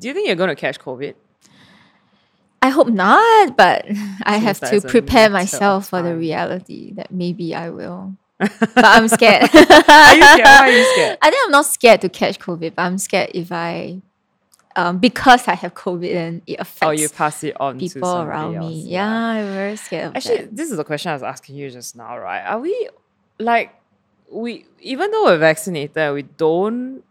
Do you think you're gonna catch COVID? I hope not, but I Seems have to prepare myself for the reality that maybe I will. but I'm scared. Are you scared? Why are you scared? I think I'm not scared to catch COVID, but I'm scared if I, um, because I have COVID and it affects Oh, you pass it on people around else. me. Yeah, I'm very scared of Actually, that. this is a question I was asking you just now, right? Are we like we even though we're vaccinated, we don't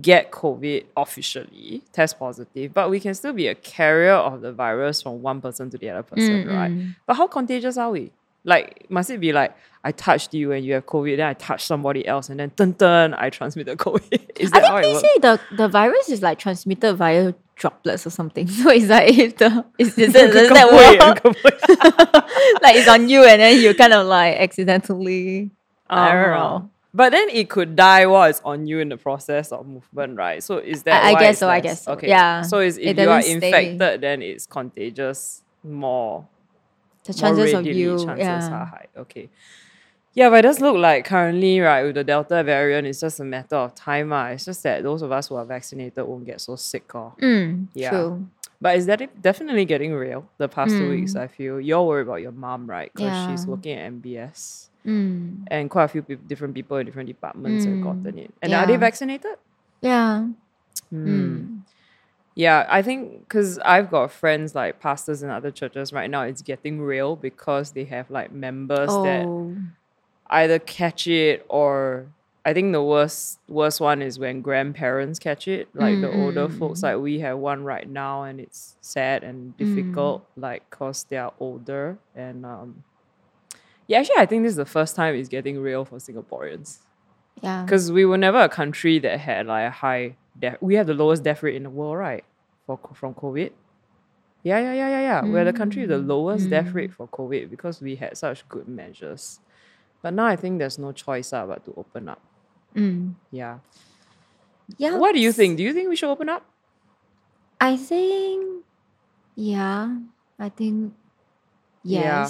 get COVID officially, test positive, but we can still be a carrier of the virus from one person to the other person, right? Mm-mm. But how contagious are we? Like, must it be like I touched you and you have COVID, then I touched somebody else, and then dun dun, I transmitted COVID? Is I that how think it they say the, the virus is like transmitted via droplets or something. So it's like if the is, is it, does that work? like it's on you and then you kind of like accidentally I don't Uh-huh. know. But then it could die while it's on you in the process of movement, right? So is that I why guess so, I guess so. Okay. Yeah. So is if you are doesn't stay. infected, then it's contagious more. the more chances of readily, you chances yeah. are high. Okay. Yeah, but it does look like currently, right, with the Delta variant, it's just a matter of time. ah. It's just that those of us who are vaccinated won't get so sick. Or, Mm, Yeah. True. but is that definitely getting real the past two weeks? Mm. I feel you're worried about your mom, right? Because she's Yeah. working at MBS Mm. and quite a few peop different people in different departments have Mm. gotten it. And are they vaccinated? Yeah. Hmm. Mm. Yeah, I think because I've got friends like pastors in other churches right now, it's getting real because they have like members that Oh. either catch it or I think the worst worst one is when grandparents catch it, like the older Mm, folks. mm, Like we have one right now, and it's sad and difficult, like cause they are older and um. Yeah, actually, I think this is the first time it's getting real for Singaporeans Yeah. because we were never a country that had like a high death. We have the lowest death rate in the world, right? For from COVID. Yeah, yeah, yeah, yeah, yeah. We're the country with the Mm, lowest death mm. rate for COVID because we had such good measures. But now I think there's no choice uh, but to open up. Mm. Yeah. Yeah. What do you think? Do you think we should open up? I think, yeah, I think, Yeah.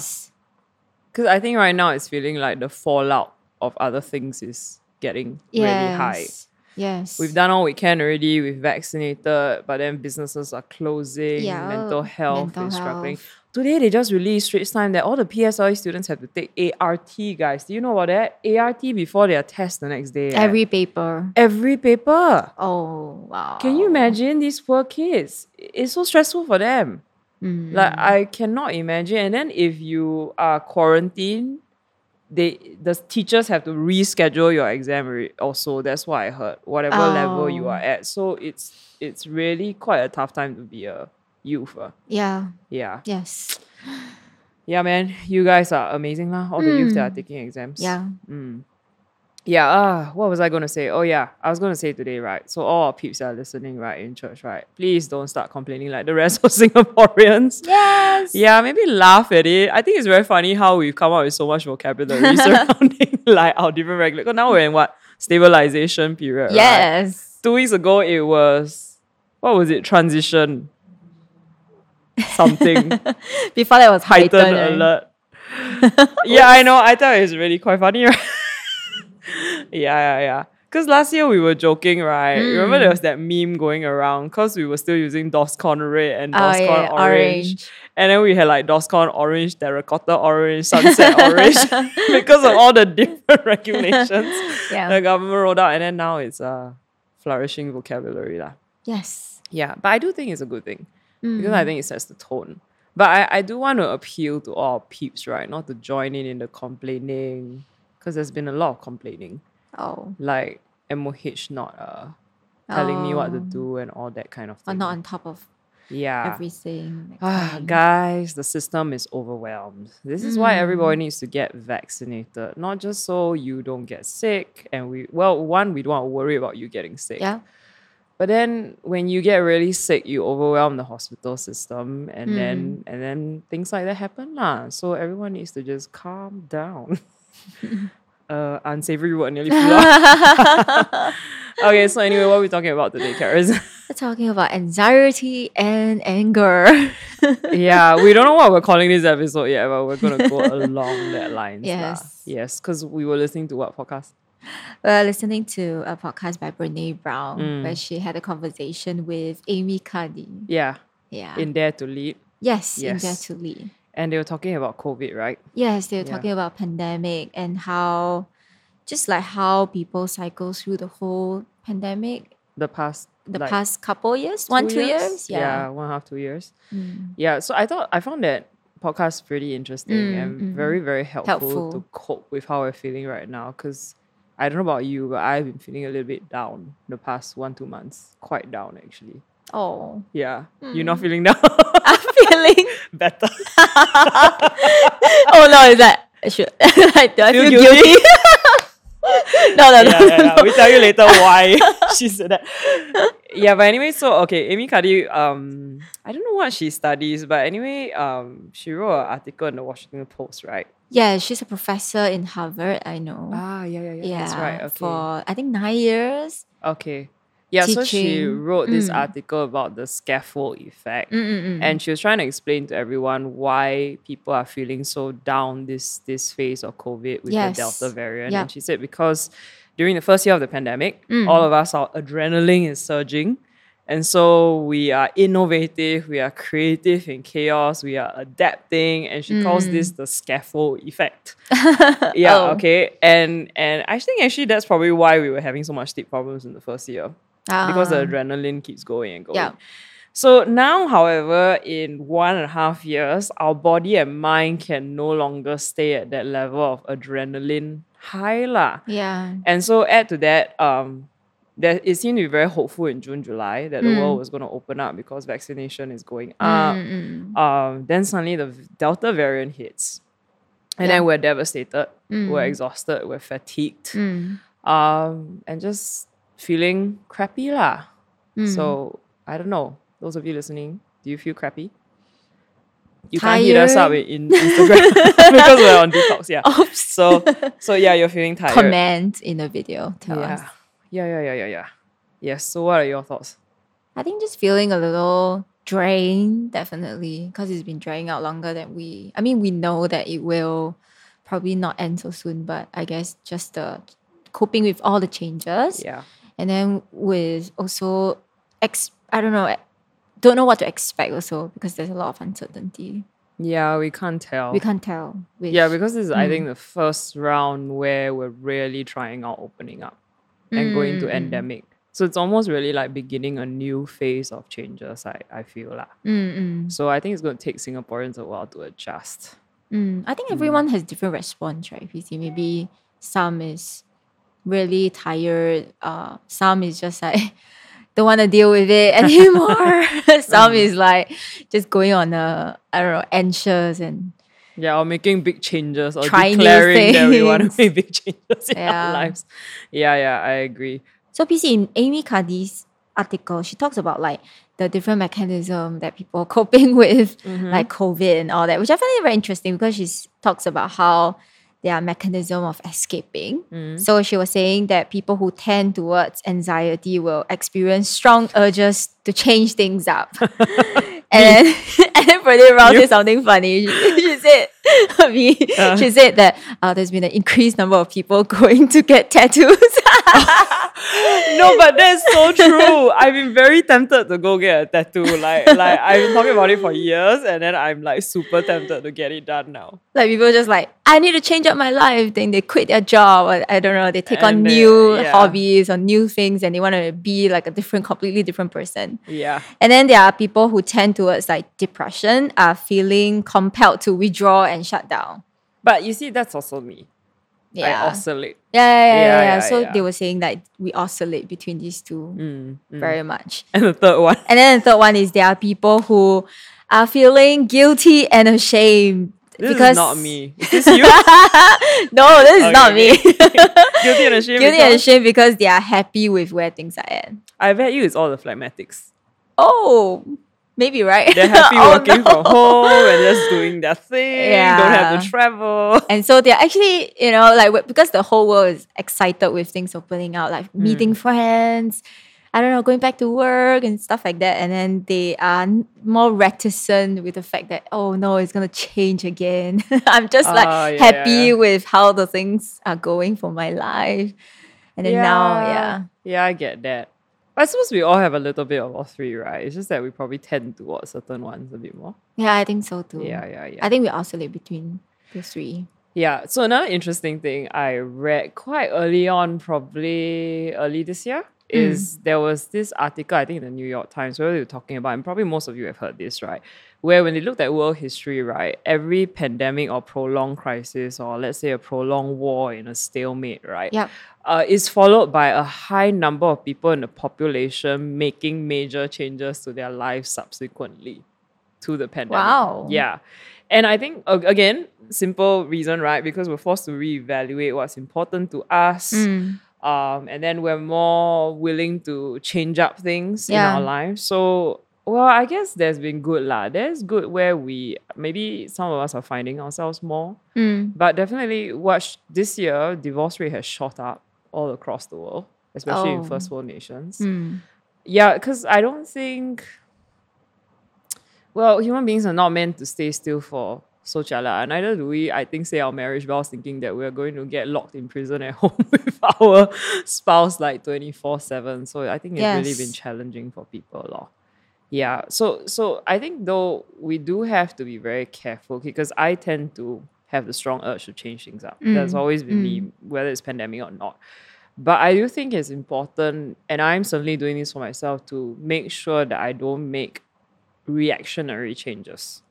Yes. Because I think right now it's feeling like the fallout of other things is getting really high. Yes. Yes. We've done all we can already. We've vaccinated, but then businesses are closing. Yeah, mental health mental is struggling. health. Today they just released Straits Time that all the PSLE students have to take ART, guys. Do you know about that? ART before their test the next day. eh. Every paper. every paper. Oh, wow. Can you imagine these poor kids? It's so stressful for them. Mm. Like I cannot imagine. And then if you are quarantined, they the teachers have to reschedule your exam also. That's what I heard. Whatever level you Oh. are at. So it's it's really quite a tough time to be a youth. uh. Yeah. Yeah. Yes. Yeah, man. You guys are amazing lah. All the youth that are Mm. taking exams. Yeah. Mm. Yeah, uh, what was I gonna say? Oh yeah, I was gonna say today, right? So all our peeps that are listening, right, in church, right? Please don't start complaining like the rest of Singaporeans. Yes. Yeah, maybe laugh at it. I think it's very funny how we've come up with so much vocabulary surrounding like our different regular. Because now we're in what stabilization period. right? Yes. Two weeks ago it was what was it? Transition. Something Before that was heightened heightened. alert. yeah, I know. I thought it was really quite funny, right? Yeah, yeah, yeah. Because last year we were joking, right? Remember there Mm. was that meme going around because we were still using DORSCON red and Oh, DORSCON yeah, orange. orange. And then we had like DORSCON orange, terracotta orange, sunset orange because of all the different regulations Yeah. the government rolled out. And then now it's a flourishing vocabulary. lah. Yes. Yeah, but I do think it's a good thing because Mm. I think it sets the tone. But I, I do want to appeal to all peeps, right? Not to join in in the complaining because there's been a lot of complaining. Oh. Like MOH not uh, telling me what to Oh. do and all that kind of Or thing. not on top of yeah. everything. Ah, guys, the system is overwhelmed. This is why Mm. everybody needs to get vaccinated, not just so you don't get sick. And we, well, one, we don't want to worry about you getting sick. Yeah. But then when you get really sick, you overwhelm the hospital system, and Mm. then and then things like that happen lah. So everyone needs to just calm down. uh, unsavory word nearly flew out. okay, so anyway, what are we talking about today, Karis? We're talking about anxiety and anger. yeah, we don't know what we're calling this episode yet, but we're gonna go along that lines. lah. Yes. Yes, because we were listening to what podcast? We're listening to a podcast by Brene Brown Mm. where she had a conversation with Amy Cuddy. Yeah, Yeah. in Dare to Lead. yes, in Dare to Lead. And they were talking about COVID, right? Yes, they were Yeah. talking about pandemic and how just like how people cycle through the whole pandemic The past the like, past couple years, one, two years. Yeah. one half two years. Mm. Yeah, so I thought I found that podcast pretty interesting Mm, and mm. very, very helpful, Helpful. to cope with how we're feeling right now. Because I don't know about you, but I've been feeling a little bit down the past one, two months. Quite down, actually. Oh. Yeah. You're Mm. not feeling down? I'm feeling Better. oh no, is that I should like, do I Feel feel, guilty? guilty? no, no, no. yeah, yeah, yeah. We tell you later why she said that. Yeah, but anyway, so okay, Amy Cuddy, um, I don't know what she studies, but anyway, um, she wrote an article in the Washington Post, right? Yeah, she's a professor in Harvard, I know. Ah, yeah, yeah, yeah. yeah, That's right. Okay. for I think nine years. okay. Yeah, so she wrote this Mm. article about the scaffold effect. Mm-mm-mm. And she was trying to explain to everyone why people are feeling so down this this phase of COVID with Yes. the Delta variant. Yep. And she said because during the first year of the pandemic, Mm. all of us our adrenaline is surging. And so we are innovative, we are creative in chaos, we are adapting, and she calls this the scaffold effect. yeah, Oh. okay. And and I think actually that's probably why we were having so much sleep problems in the first year. Because the Ah. adrenaline keeps going and going. Yeah. So now, however, in one and a half years, our body and mind can no longer stay at that level of adrenaline high lah. yeah. And so add to that, um, that it seemed to be very hopeful in June, July that the Mm. world was going to open up because vaccination is going up. Mm-mm. Um, then suddenly the Delta variant hits. And Yeah. then we're devastated, we're Mm. exhausted, we're fatigued, Mm. um, and just feeling crappy lah. Mm. So I don't know. Those of you listening, do you feel crappy? You can't hit us up in, in Instagram because we're on detox. Yeah. Oops. So so yeah, you're feeling tired. comment in the video. Tell us. yeah. yeah, yeah, yeah, yeah, yeah. Yes. So what are your thoughts? I think just feeling a little drained, definitely, because it's been dragging out longer than we. I mean, we know that it will probably not end so soon, but I guess just the coping with all the changes, Yeah. And then with also, ex. I don't know, don't know what to expect also because there's a lot of uncertainty. Yeah, we can't tell. We can't tell. With, yeah, because this is I Mm. think the first round where we're really trying out opening up and going to Mm, mm, endemic. So it's almost really like beginning a new phase of changes, I, I feel. Mm, mm, So I think it's going to take Singaporeans a while to adjust. mm. I think everyone has different response, right? If you see, maybe some is really tired. Uh, some is just like don't want to deal with it anymore. some is like just going on a I don't know anxious and Yeah, or making big changes or declaring that we want to make big changes in Yeah. our lives. Yeah, yeah, I agree. so PC in Amy Cuddy's article, she talks about like the different mechanism that people are coping with like COVID and all that, which I find very interesting because she talks about how their mechanism of escaping. Mm. So she was saying that people who tend towards anxiety will experience strong urges to change things up. and then, and then Brene Brown said something funny. She, she said, me, she said that uh, there's been an increased number of people going to get tattoos. no, but that's so true. I've been very tempted to go get a tattoo. Like, like I've been talking about it for years, and then I'm like super tempted to get it done now. like people just like, I need to change up my life. Then they quit their job. Or, I don't know. They take on And they- new yeah. hobbies or new things and they want to be like a different, completely different person. Yeah. And then there are people who tend towards like depression, are feeling compelled to withdraw and shut down. But you see, that's also me. I Yeah. oscillate. yeah, yeah, yeah, Yeah, yeah, yeah, So they were saying that we oscillate between these two Mm, mm. very much. And the third one. And then the third one is there are people who are feeling guilty and ashamed. This because is not me. Is this you? no, this is Okay, not me. Guilty and ashamed. Guilty and ashamed because they are happy with where things are at. I bet you it's all the phlegmatics. Oh, maybe right. They're happy Oh, working no. from home and just doing their thing. Don't have to travel. And so they're actually, you know, like because the whole world is excited with things opening out, like Hmm. meeting friends. I don't know, going back to work and stuff like that. And then they are more reticent with the fact that, oh no, it's going to change again. I'm just like Ah, yeah, happy yeah. with how the things are going for my life. And then now, yeah. Yeah, I get that. I suppose we all have a little bit of all three, right? It's just that we probably tend towards certain ones a bit more. Yeah, I think so too. Yeah, yeah, yeah. I think we oscillate between the three. Yeah. So another interesting thing I read quite early on, probably early this year, is there was this article I think in the New York Times where they were talking about, and probably most of you have heard this, right? Where when they looked at world history, right, every pandemic or prolonged crisis, or let's say a prolonged war in a stalemate, right, Yep. uh, is followed by a high number of people in the population making major changes to their lives subsequently to the pandemic. Wow. Yeah. And I think, again, simple reason, right? Because we're forced to reevaluate what's important to us. Mm. Um, and then we're more willing to change up things in our lives. So, well, I guess there's been good lah. There's good where we maybe some of us are finding ourselves more. Mm. But definitely, watch this year, divorce rate has shot up all across the world, especially in Oh. first world nations. Mm. Yeah, because I don't think, well, human beings are not meant to stay still for so chala. And neither do we, I think, say our marriage vows thinking that we're going to get locked in prison at home with our spouse like 24 7. So I think it's really been challenging for people. Lor. Yeah. So so I think though we do have to be very careful because I tend to have the strong urge to change things up. That's Mm, always been me, whether it's pandemic or not. But I do think it's important, and I'm certainly doing this for myself to make sure that I don't make reactionary changes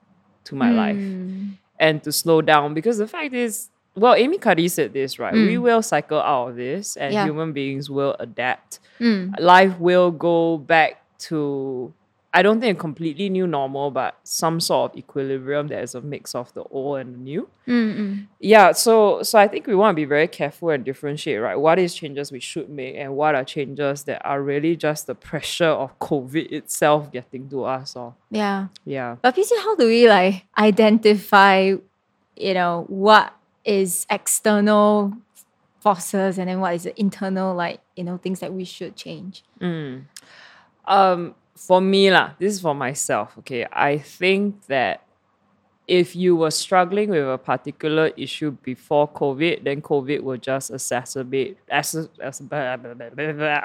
to my life Mm. and to slow down because the fact is, well, Amy Cuddy said this, right? We Mm. will cycle out of this and Yeah. human beings will adapt. Mm. Life will go back to, I don't think a completely new normal, but some sort of equilibrium that is a mix of the old and the new. Mm. Mm. Yeah, so so I think we want to be very careful and differentiate, right? What is changes we should make and what are changes that are really just the pressure of COVID itself getting to us or Yeah. yeah. But PC, how do we like identify, you know, what is external forces and then what is the internal, like, you know, things that we should change? Um for me lah, this is for myself, okay. I think that if you were struggling with a particular issue before COVID, then COVID will just exacerbate as, blah, blah, blah,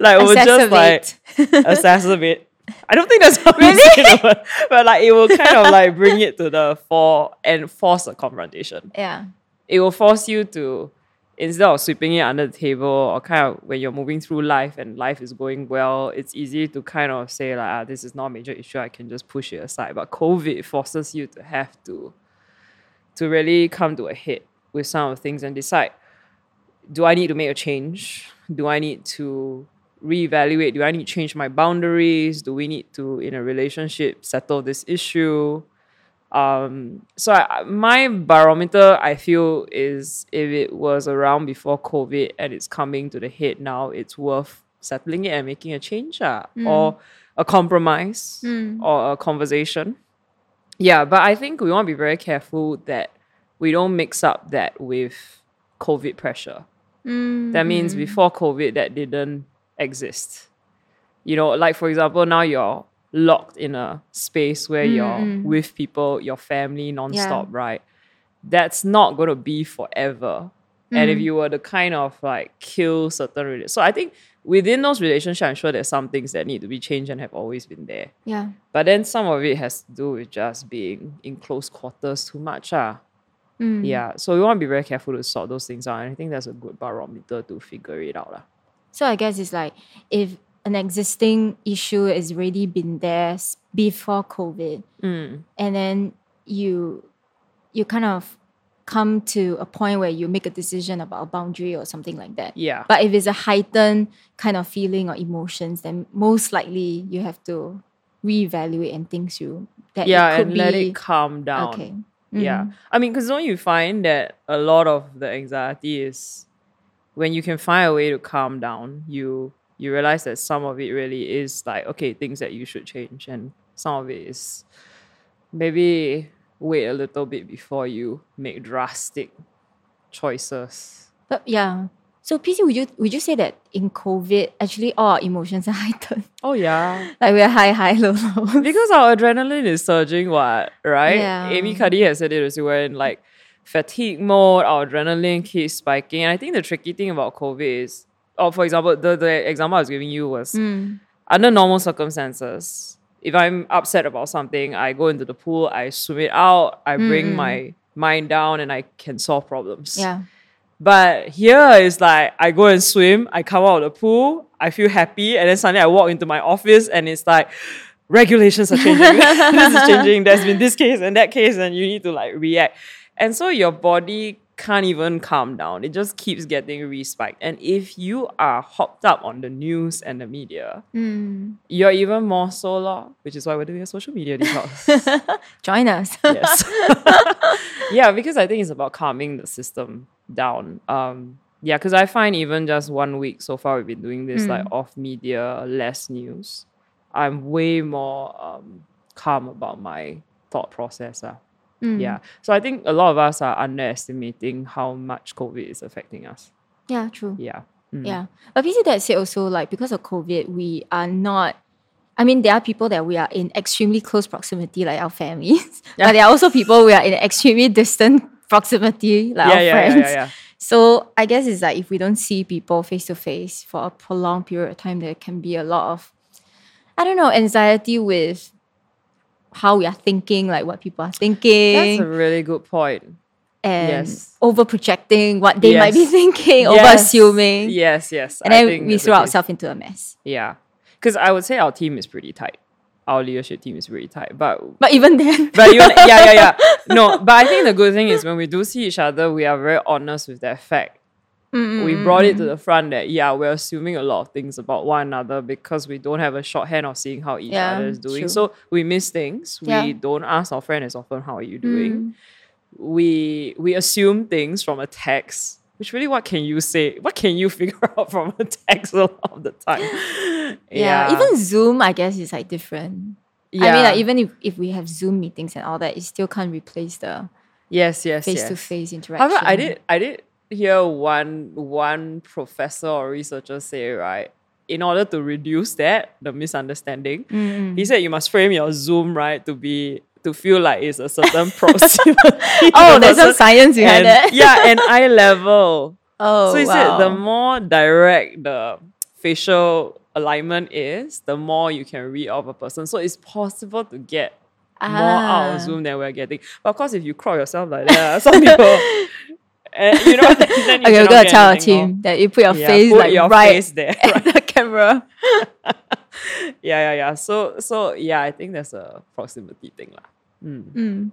like it will just like exacerbate. I don't think that's how you say it, but like it will kind of like bring it to the fore and force a confrontation. Yeah. It will force you to instead of sweeping it under the table or kind of when you're moving through life and life is going well, it's easy to kind of say like, ah, this is not a major issue. I can just push it aside. But COVID forces you to have to to really come to a head with some of the things and decide do I need to make a change? Do I need to reevaluate? Do I need to change my boundaries? Do we need to, in a relationship, settle this issue? Um, so I, my barometer, I feel, is if it was around before COVID and it's coming to the head now, it's worth settling it and making a change, ah, or a compromise, Mm. or a conversation. Yeah, but I think we want to be very careful that we don't mix up that with COVID pressure. Mm. That means before COVID, that didn't exist. You know, like for example, now you're locked in a space where you're Mm, mm. with people, your family nonstop, right? That's not going to be forever. And if Mm. you were to kind of like kill certain rela- so I think within those relationships, I'm sure there's some things that need to be changed and have always been there. Yeah. But then some of it has to do with just being in close quarters too much. Ah. Mm. Yeah. So we want to be very careful to sort those things out. And I think that's a good barometer to figure it out. lah. So I guess it's like if an existing issue has already been there before COVID, Mm. and then you you kind of come to a point where you make a decision about a boundary or something like that. Yeah. But if it's a heightened kind of feeling or emotions, then most likely you have to reevaluate and think through that. yeah, it could and let it calm down. Okay. Yeah. Mhm. I mean, because don't you find that a lot of the anxiety is when you can find a way to calm down, you you realize that some of it really is like, okay, things that you should change. And some of it is maybe wait a little bit before you make drastic choices. But yeah, So PC, would you would you say that in COVID, actually all our emotions are heightened? Oh yeah. like we're high, high, low, low. because our adrenaline is surging, what, right? Yeah. Amy Cuddy has said it as we're in like fatigue mode, our adrenaline keeps spiking. And I think the tricky thing about COVID is, or for example, the, the example I was giving you was Mm. under normal circumstances, if I'm upset about something, I go into the pool, I swim it out, I bring Mm-mm. my mind down and I can solve problems. Yeah. But here is like I go and swim, I come out of the pool, I feel happy, and then suddenly I walk into my office and it's like regulations are changing. this is changing. There's been this case and that case, and you need to like react. And so your body can't even calm down. It just keeps getting respiked. And if you are hopped up on the news and the media, Mm. you're even more so law, which is why we're doing a social media detox. Join us. yes. yeah, because I think it's about calming the system down. Um, yeah, because I find even just one week so far we've been doing this like off media, less news. I'm way more um, calm about my thought process. ah. Mm. Yeah. So I think a lot of us are underestimating how much COVID is affecting us. Yeah, true. Yeah. Mm. Yeah. But PC that said also like because of COVID, we are not I mean, there are people that we are in extremely close proximity, like our families. Yeah. But there are also people we are in extremely distant proximity, like Yeah, our yeah, friends. So I guess it's like if we don't see people face to face for a prolonged period of time, there can be a lot of, I don't know, anxiety with how we are thinking, like what people are thinking, That's a really good point. and yes. over projecting what they might be Yes. thinking, over Yes. assuming. Yes, yes. And I then think we throw ourselves into a mess. Yeah. Because I would say our team is pretty tight. Our leadership team is pretty tight. But But even then, but even yeah, yeah, yeah. No, but I think the good thing is when we do see each other, we are very honest with that fact. We brought it to the front that yeah, we're assuming a lot of things about one another because we don't have a shorthand of seeing how each Yeah, other is doing. true. So we miss things. Yeah. We don't ask our friend as often how are you doing. Mm. We we assume things from a text. Which really, what can you say? What can you figure out from a text a lot of the time? yeah. even Zoom, I guess, is like different. Yeah. I mean, like even if, if we have Zoom meetings and all that, it still can't replace the yes, yes, face to face interaction. However, I did I did hear one one professor or researcher say right. In order to reduce that, the misunderstanding, Mm, he said you must frame your Zoom right to be to feel like it's a certain proximity. Oh, the there's some science behind that. Yeah, and eye level. Oh, so he wow. said the more direct the facial alignment is, the more you can read of a person. So it's possible to get more out Ah. of Zoom than we're getting. But of course, if you crop yourself like that, some people, and you know, then you Okay, we're gonna tell our team that you put your Yeah, face put like your right face there. at the camera. yeah, yeah, yeah. So, so yeah, I think there's a proximity thing, lah. Mm.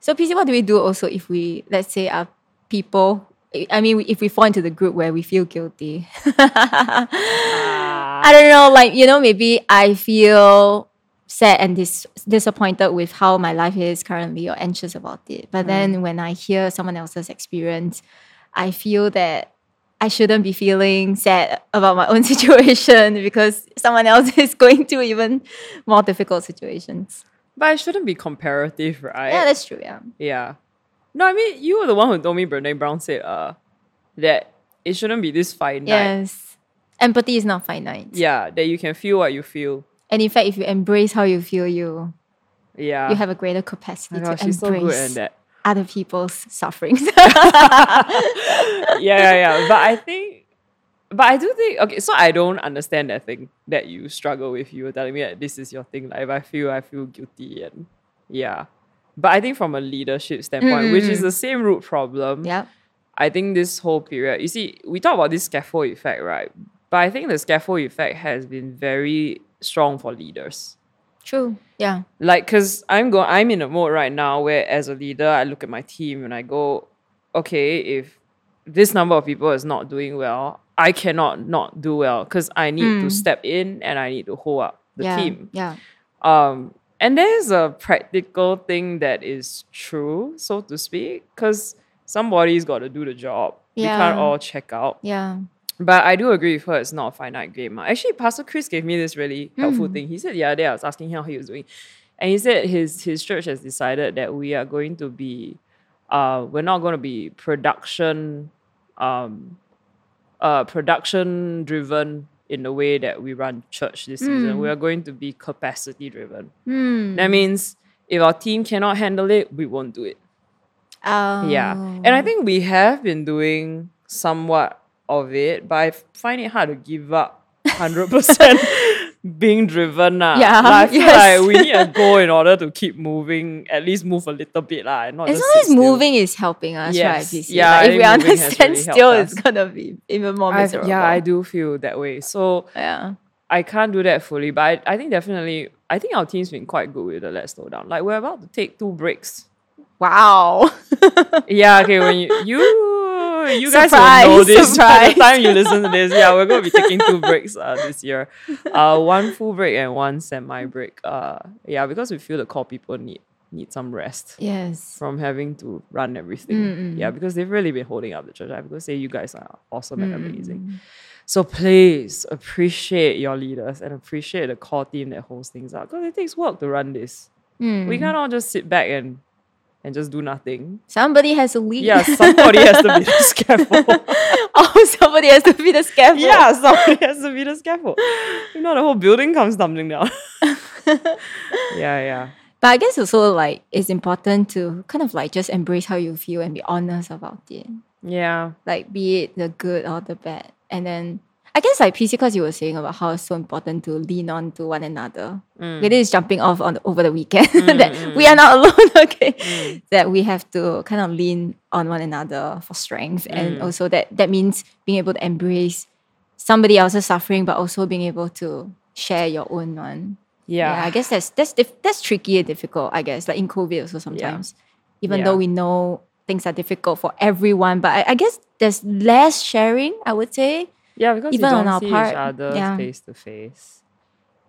So PC, what do we do also if we let's say our people? I mean, if we fall into the group where we feel guilty. Ah. I don't know, like you know, maybe I feel sad and dis- disappointed with how my life is currently or anxious about it. But then when I hear someone else's experience, I feel that I shouldn't be feeling sad about my own situation because someone else is going through even more difficult situations. But I shouldn't be comparative, right? Yeah, that's true. Yeah. Yeah. No, I mean you were the one who told me Brene Brown said uh that it shouldn't be this finite. Yes. Empathy is not finite. Yeah, that you can feel what you feel. And in fact, if you embrace how you feel, you Yeah. you have a greater capacity Oh to so embrace that. other people's sufferings. yeah, yeah, yeah. But I think but I do think okay, so I don't understand that thing that you struggle with. You were telling me that this is your thing. Like if I feel I feel guilty and yeah. But I think from a leadership standpoint, which is Mm. the same root problem, yeah. I think this whole period, you see, we talk about this scaffold effect, right? But I think the scaffold effect has been very strong for leaders. True. Yeah. Like, cause I'm go, I'm in a mode right now where, as a leader, I look at my team and I go, okay, if this number of people is not doing well, I cannot not do well because I need to Mm. step in and I need to hold up the yeah. team. Yeah. Um, and there's a practical thing that is true, so to speak, because somebody's got to do the job. Yeah. We can't all check out. Yeah. But I do agree with her, it's not a finite game. Actually, Pastor Chris gave me this really helpful Mm. thing. He said the other day, I was asking him how he was doing. And he said his, his church has decided that we are going to be, uh, we're not going to be production um, uh, production driven in the way that we run church this season. We are going to be capacity driven. Hmm. That means if our team cannot handle it, we won't do it. Oh. Yeah. And I think we have been doing somewhat of it, but I find it hard to give up 100% being driven. lah. Yeah, Like, I feel yes. like we need a goal in order to keep moving, at least move a little bit. lah, and not As long as still. moving is helping us, Yes. right? Yeah, Like, if we understand on moving a has really helped it's gonna be even more I- miserable. yeah, I do feel that way. So Yeah. I can't do that fully, but I, I think definitely, I think our team's been quite good with the let's slow down. Like we're about to take two breaks. Wow. Yeah, okay. When you you you guys will know Surprise, this by the time you listen to this. Yeah, we're gonna be taking two breaks uh, this year. Uh, one full break and one semi break. Uh, yeah, because we feel the core people need need some rest yes. from having to run everything. Mm-mm. Yeah, because they've really been holding up the church. I have to say you guys are awesome and amazing. So please appreciate your leaders and appreciate the core team that holds things up because it takes work to run this. Mm. We all just sit back and and just do nothing. Somebody has to lead. Yeah, somebody has to be the scaffold. oh, somebody has to be the scaffold. yeah, somebody has to be the scaffold. If not, the whole building comes tumbling down. yeah, yeah. But I guess also like it's important to kind of like just embrace how you feel and be honest about it. Yeah. Like be it the good or the bad. And then I guess like PC because you were saying about how it's so important to lean on to one another. Mm. It is jumping off on over the weekend that we are not alone, okay? Mm. That we have to kind of lean on one another for strength. And Mm. also that that means being able to embrace somebody else's suffering, but also being able to share your own one. Yeah. I guess that's that's that's tricky and difficult. I guess like in COVID also sometimes, even Yeah. though we know things are difficult for everyone, but I, I guess there's less sharing. I would say. Yeah, because Even you don't our see part, each other yeah. face to face.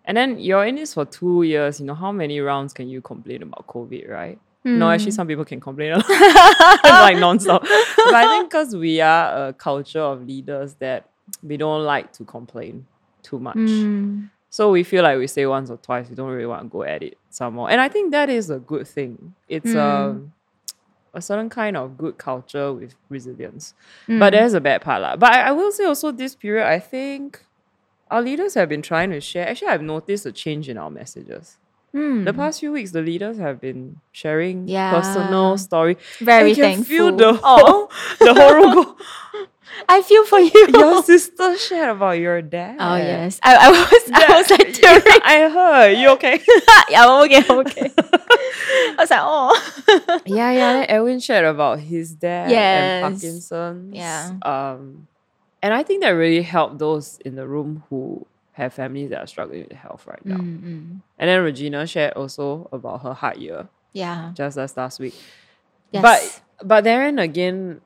And then you're in this for two years. You know how many rounds can you complain about COVID, right? No, actually, Hmm. some people can complain a lot. like nonstop. but I think because we are a culture of leaders that we don't like to complain too much. Mm. So we feel like we say once or twice, we don't really want to go at it some more. And I think that is a good thing. It's Mm. um, a certain kind of good culture with resilience. Mm. But there's a bad part. lah. But I, I will say also this period, I think our leaders have been trying to share. Actually, I've noticed a change in our messages. Mm. The past few weeks, the leaders have been sharing Yeah. personal story. very you can thankful. feel the whole, the whole room go, I feel for you. Your sister shared about your dad. Oh yes, I, I was I was like Yeah, tearing. I heard. You okay? yeah, I'm okay, I'm okay. I was like, oh. yeah, yeah. Edwin shared about his dad Yes. and Parkinson's. Yeah. Um, and I think that really helped those in the room who have families that are struggling with health right now. Mm, mm. And then Regina shared also about her hard year Yeah. just as last week. Yes. But but then again,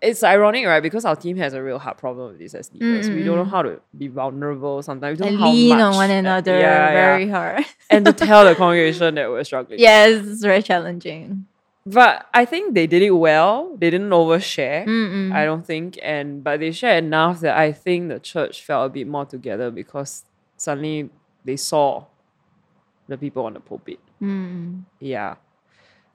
it's ironic, right? Because our team has a real hard problem with this as leaders. We don't know how to be vulnerable sometimes. We don't and know how lean on one another yeah, yeah. very hard. and to tell the congregation that we're struggling. yes, it's very challenging. But I think they did it well. They didn't overshare. Mm-mm. I don't think, and but they shared enough that I think the church felt a bit more together because suddenly they saw the people on the pulpit. Mm. Yeah.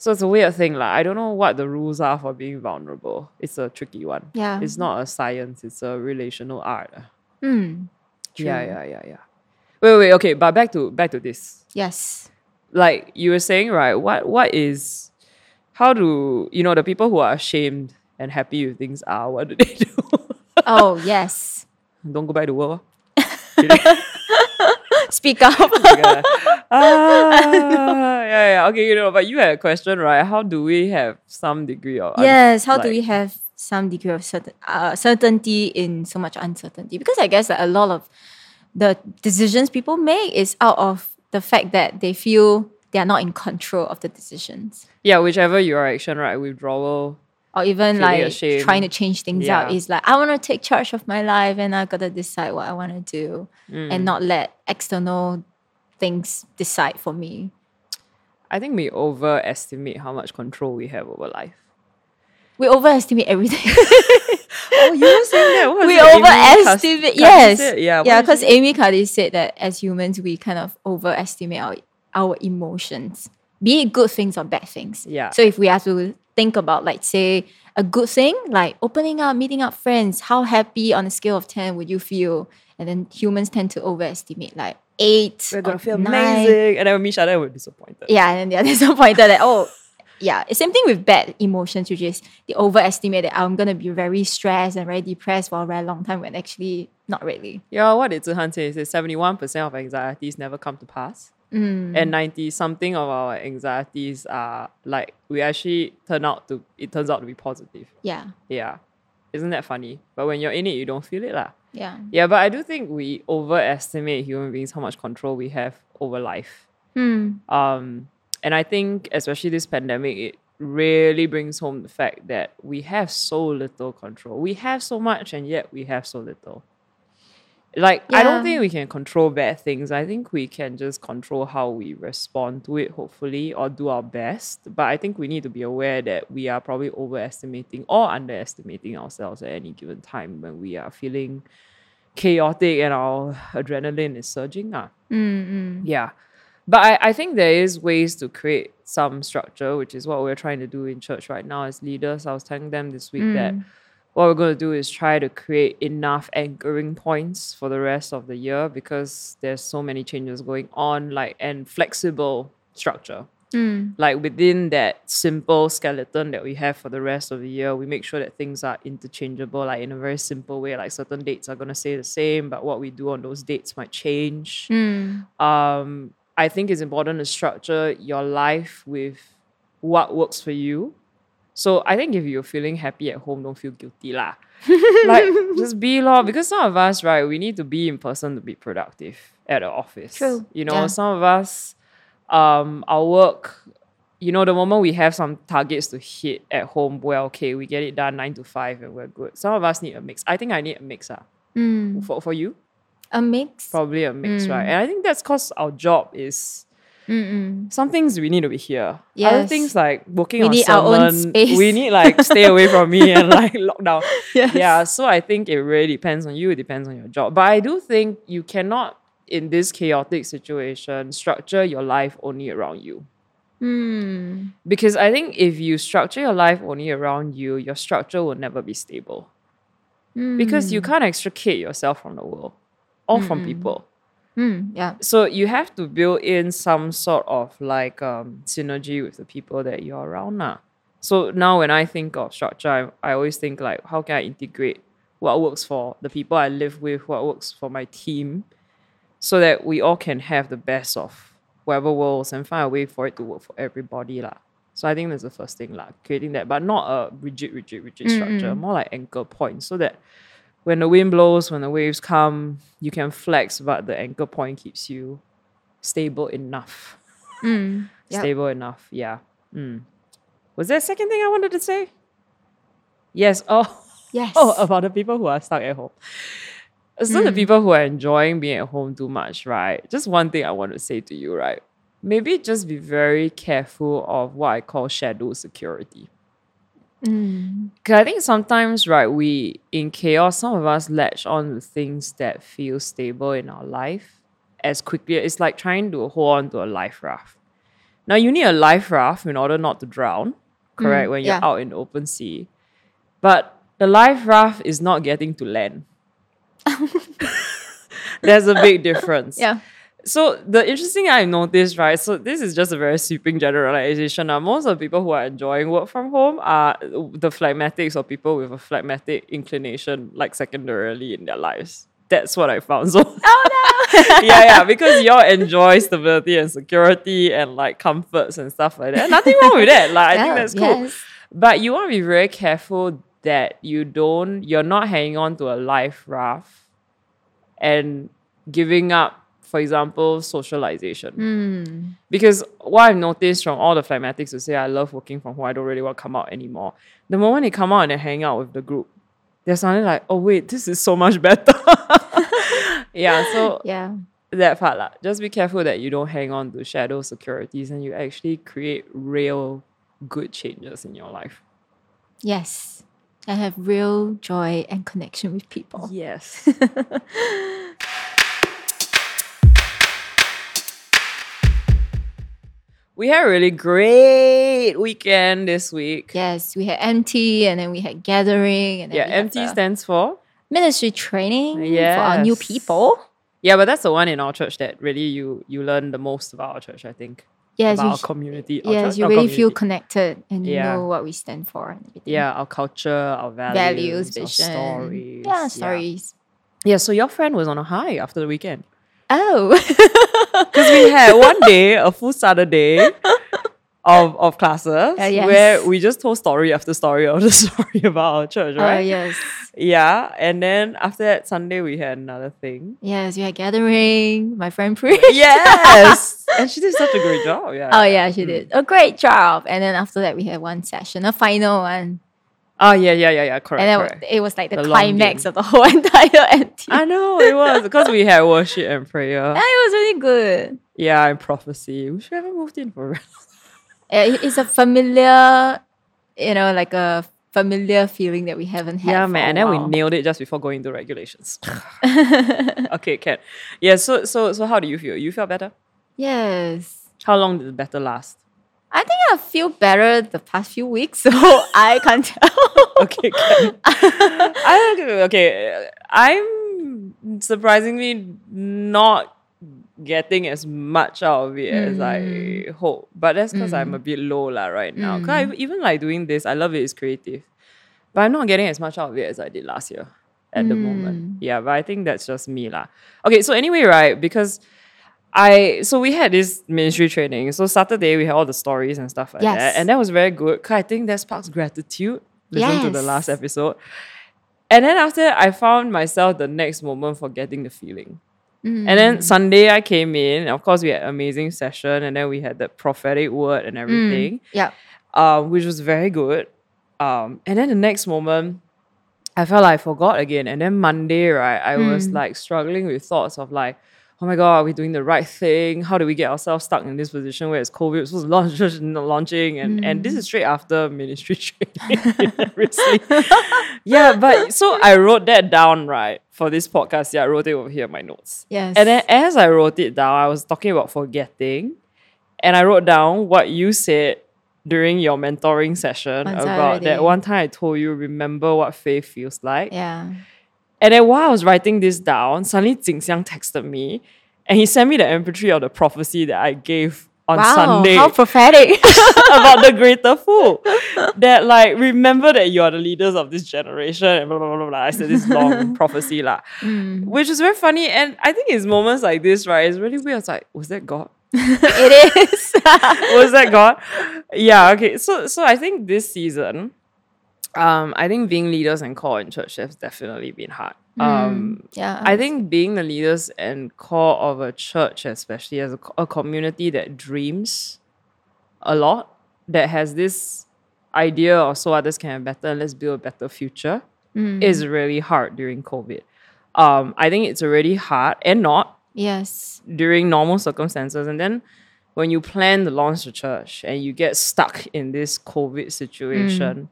So it's a weird thing. Like, I don't know what the rules are for being vulnerable. It's a tricky one. Yeah. It's not a science, it's a relational art. Mm. Yeah, yeah, yeah, yeah. Wait, wait, okay, but back to back to this. Yes. Like you were saying, right? What what is how do you know the people who are ashamed and happy with things are, what do they do? Oh yes. don't go back to work. Speak up. ah, yeah, yeah. Okay, you know, but you had a question, right? How do we have some degree of yes. How do we have some degree of certain uh, certainty in so much uncertainty? Because I guess that a lot of the decisions people make is out of the fact that they feel they are not in control of the decisions. Yeah, whichever your action, right? Withdrawal. Or even like trying to change things out is like I want to take charge of my life and I gotta decide what I want to do Mm. and not let external things decide for me. I think we overestimate how much control we have over life. We overestimate everything. Oh, you were saying that? What we? Overestimate. Cus- yes. Said? Yeah. yeah, because Amy Cuddy said that as humans, we kind of overestimate our, our emotions, be it good things or bad things. Yeah. So if we are to think about, like, say, a good thing, like opening up, meeting up friends, how happy on a scale of 10 would you feel? And then humans tend to overestimate, like, eight. We're gonna feel nine. amazing, and then we meet each other, we're disappointed. Yeah, and then they're disappointed that, oh, yeah. Same thing with bad emotions, which is they overestimate that I'm gonna be very stressed and very depressed for a very long time when actually not really. Yeah, what did Zihan say? He said 71% of anxieties never come to pass. Mm. And 90 something of our anxieties are like, we actually turn out to, it turns out to be positive. Yeah. Yeah. Isn't that funny? But when you're in it, you don't feel it lah. Yeah. Yeah, but I do think we overestimate human beings how much control we have over life. Hmm. Um, and I think especially this pandemic, it really brings home the fact that we have so little control. We have so much and yet we have so little. Like I don't think we can control bad things. I think we can just control how we respond to it, hopefully, or do our best. But I think we need to be aware that we are probably overestimating or underestimating ourselves at any given time when we are feeling chaotic and our adrenaline is surging. Ah. Mm, Yeah. But I, I think there is ways to create some structure, which is what we're trying to do in church right now as leaders. I was telling them this week that what we're going to do is try to create enough anchoring points for the rest of the year because there's so many changes going on, like and flexible structure. mm, Like within that simple skeleton that we have for the rest of the year, we make sure that things are interchangeable, like in a very simple way. Like certain dates are gonna stay the same, but what we do on those dates might change mm, um, I think it's important to structure your life with what works for you. So I think if you're feeling happy at home, don't feel guilty lah. like just be law because some of us, right, we need to be in person to be productive at the office. True, You know, yeah. some of us, um, our work, you know, the moment we have some targets to hit at home, well, okay, we get it done nine to five and we're good. Some of us need a mix. I think I need a mix. Ah. mm. For, for you, A mix. probably a mix, Mm. right? And I think that's because our job is Mm-mm. some things we need to be here. Yes. Other things like working We on need our own space. we need like stay away from me and like lockdown. Yes. Yeah, so I think it really depends on you. It depends on your job. But I do think you cannot, in this chaotic situation, structure your life only around you. Mm. Because I think if you structure your life only around you, your structure will never be stable. Because you can't extricate yourself from the world or from people. Mm. Yeah. so you have to build in some sort of like um, synergy with the people that you're around now. So now when I think of structure, I, I always think like how can I integrate what works for the people I live with, what works for my team, so that we all can have the best of whatever worlds and find a way for it to work for everybody lah. So I think that's the first thing lah, creating that, but not a rigid, rigid, rigid structure, more like anchor points, so that when the wind blows, when the waves come, you can flex, but the anchor point keeps you stable enough. Mm. Yep. Stable enough, yeah. Mm. Was there a second thing I wanted to say? Yes. Oh, Yes. oh, about the people who are stuck at home. So the people who are enjoying being at home too much, right? Just one thing I want to say to you, right? Maybe just be very careful of what I call shadow security. Mm. Because I think sometimes, right, we in chaos, some of us latch on to things that feel stable in our life as quickly. It's like trying to hold on to a life raft. Now, you need a life raft in order not to drown, correct, Mm, when you're yeah. out in the open sea. But the life raft is not getting to land. There's a big difference. Yeah. So the interesting I noticed, right? So this is just a very sweeping generalization. Now, most of the people who are enjoying work from home are the phlegmatics or people with a phlegmatic inclination, like secondarily in their lives. That's what I found. So Oh yeah, yeah, because y'all enjoy stability and security and like comforts and stuff like that. Nothing wrong with that. Like I think that's cool. yes. But you want to be very careful that you don't, you're not hanging on to a life raft and giving up, for example, socialization. Mm. Because what I've noticed from all the phlegmatics who say, I love working from home, I don't really want to come out anymore. The moment they come out and they hang out with the group, they're suddenly like, oh, wait, this is so much better. yeah, so Yeah. that part, lah. just be careful that you don't hang on to shadow securities and you actually create real good changes in your life. Yes. I have real joy and connection with people. Yes. we had a really great weekend this week. Yes, we had MT and then we had gathering and then Yeah, MT stands for. ministry training for our new people. Yeah, but that's the one in our church that really you you learn the most about our church, I think. Yes, about our community. Our yes, church, you really feel connected and you Yeah. know what we stand for and everything. Yeah, our culture, our values, Values, our stories. Yeah, stories. Yeah, so your friend was on a high after the weekend. Oh. Because we had one day, a full Saturday of, of classes Uh, yes. where we just told story after story after story about our church, Oh, right? yes. Yeah. And then after that Sunday we had another thing. Yes, we had gathering. My friend preached. Yes. and she did such a great job. Yeah. Oh yeah, she Mm. did a great job. And then after that, we had one session, a final one, Oh yeah, yeah, yeah, yeah. Correct. and then correct. it was like the, The climax of the whole entire. I know it was because we had worship and prayer. And it was really good. Yeah, and prophecy. We should have moved in for real. It- It's a familiar, you know, like a familiar feeling that we haven't had. Yeah, man. And then we nailed it just before going to regulations. okay, can. Yeah. So, so, so, how do you feel? You feel better? Yes. How long did the better last? I think I feel better the past few weeks, so I can't tell. Okay. I okay. I'm surprisingly not getting as much out of it as I mm. hope, but that's because I'm mm. a bit low lah right now. 'Cause mm. I, even like doing this, I love it. It's creative, but I'm not getting as much out of it as I did last year at the moment. Yeah, but I think that's just me lah. Okay, so anyway, right because. I so we had this ministry training. So Saturday we had all the stories and stuff like Yes. that, and that was very good. Cause I think that sparks gratitude. Listen to the last episode, and then after that, I found myself the next moment forgetting the feeling. And then Sunday I came in. Of course, we had amazing session, and then we had the prophetic word and everything, yeah. um, which was very good. Um, and then the next moment, I felt like I forgot again. And then Monday, right, I was like struggling with thoughts of like, oh my god, are we doing the right thing? How do we get ourselves stuck in this position where it's COVID? We're supposed to launch church and not launching, and and this is straight after ministry training. yeah, but so I wrote that down right for this podcast. Yeah, I wrote it over here in my notes. Yes. And then as I wrote it down, I was talking about forgetting. And I wrote down what you said during your mentoring session On about that one time I told you, remember what faith feels like. yeah. And then while I was writing this down, suddenly Jing Xiang texted me and he sent me the MP3 of the prophecy that I gave on Wow, Sunday how prophetic. about the greater fool. that like remember that you are the leaders of this generation and blah blah blah blah. I said this long prophecy lah, Mm. which is very funny. And I think it's moments like this, right? It's really weird. It's like, was that God? it is. was that God? Yeah. Okay. So so I think this season, um, I think being leaders and core in church has definitely been hard. Um, yeah. I think being the leaders and core of a church, especially as a, a community that dreams a lot, that has this idea of so others can have better let's build a better future, is really hard during COVID. Um, I think it's already hard and not yes. during normal circumstances. And then when you plan to launch the church and you get stuck in this COVID situation,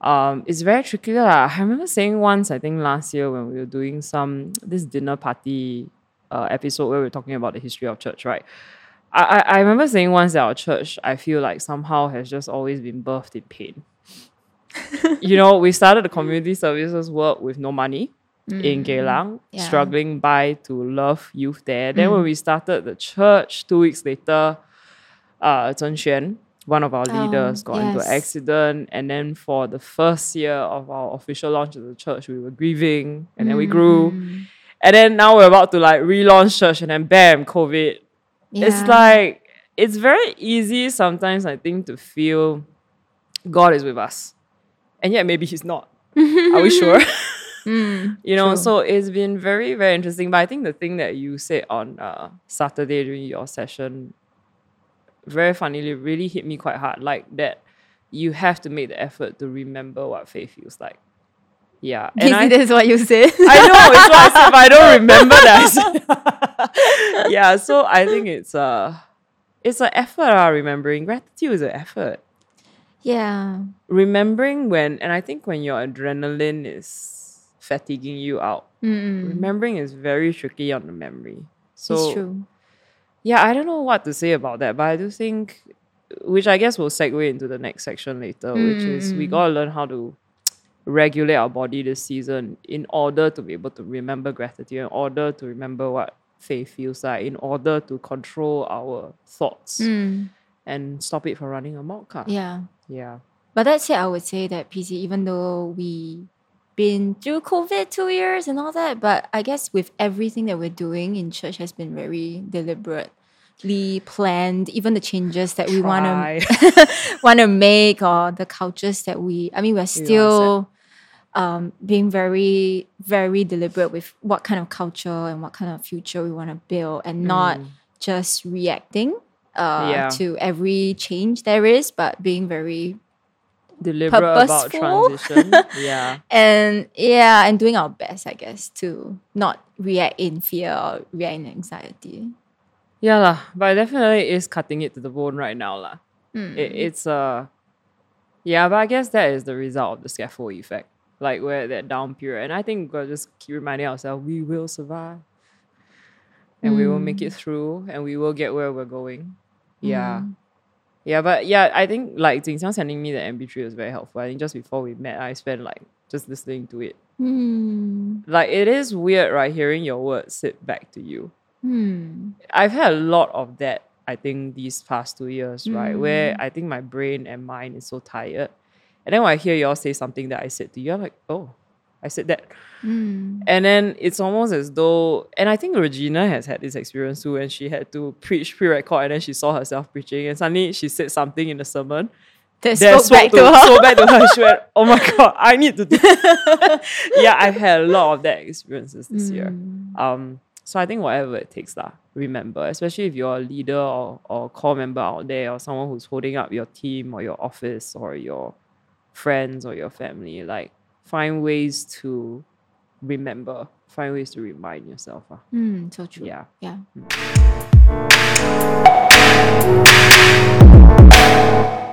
um, it's very tricky. lah. I remember saying once, I think last year when we were doing some this dinner party uh, episode where we were talking about the history of church, right? I, I, I remember saying once that our church, I feel like somehow has just always been birthed in pain. you know, we started the community services work with no money in Geylang, Yeah. struggling by to love youth there. Then when we started the church, two weeks later, uh, Zhen Xuan, one of our Oh, leaders, got into an accident. And then for the first year of our official launch of the church, we were grieving and then we mm-hmm. grew. And then now we're about to like relaunch church and then bam, COVID. It's like, it's very easy sometimes, I think, to feel God is with us. And yet maybe he's not. Are we sure? Mm, you know, true. so it's been very, very interesting. But I think the thing that you said on uh, Saturday during your session, very funnily, really hit me quite hard. Like that you have to make the effort to remember what faith feels like. Yeah. And I, This is what you said. I know, it's what I said, I don't remember that. Yeah, so I think it's a it's an effort, uh, remembering. Gratitude is an effort. yeah. Remembering when and I think when your adrenaline is fatiguing you out, Mm-mm. remembering is very tricky on the memory. So it's true. Yeah, I don't know what to say about that, but I do think, which I guess will segue into the next section later, which is we Mm. gotta learn how to regulate our body this season in order to be able to remember gratitude, in order to remember what faith feels like, in order to control our thoughts Mm, and stop it from running amok. ah. yeah. Yeah. But that said, I would say that PC, even though we been through COVID two years and all that, but I guess with everything that we're doing in church has been very deliberately planned. Even the changes that we want to want to make or the cultures that we. I mean, we're still um, being very very deliberate with what kind of culture and what kind of future we want to build, and not Mm. just reacting. Uh, Yeah. to every change there is, but being very Deliberate about transition. yeah. and yeah, and doing our best, I guess, to not react in fear or react in anxiety. Yeah, lah. But it definitely is cutting it to the bone right now, lah. Mm. It, it's uh yeah, but I guess that is the result of the scaffold effect. Like we're at that down period. And I think we'll just keep reminding ourselves we will survive. And we will make it through and we will get where we're going. Yeah. Yeah, but yeah, I think like Jing Xiang sending me the MP3 was very helpful. I think just before we met, I spent like just listening to it. Hmm. Like it is weird, right? Hearing your words sit back to you. Hmm. I've had a lot of that, I think, these past two years, right? Where Mm. I think my brain and mind is so tired. And then when I hear y'all say something that I said to you, I'm like, oh, I said that. Hmm. And then it's almost as though, and I think Regina has had this experience too, and she had to preach pre-record and then she saw herself preaching and suddenly she said something in the sermon. That that spoke back to, to, her. spoke back to her. She went, oh my God, I need to do Yeah, I've had a lot of that experiences this year. Mm. Um, so I think whatever it takes, lah, remember, especially if you're a leader or, or core member out there or someone who's holding up your team or your office or your friends or your family, like find ways to remember, find ways to remind yourself. ah. Hmm, so true. Yeah. Yeah.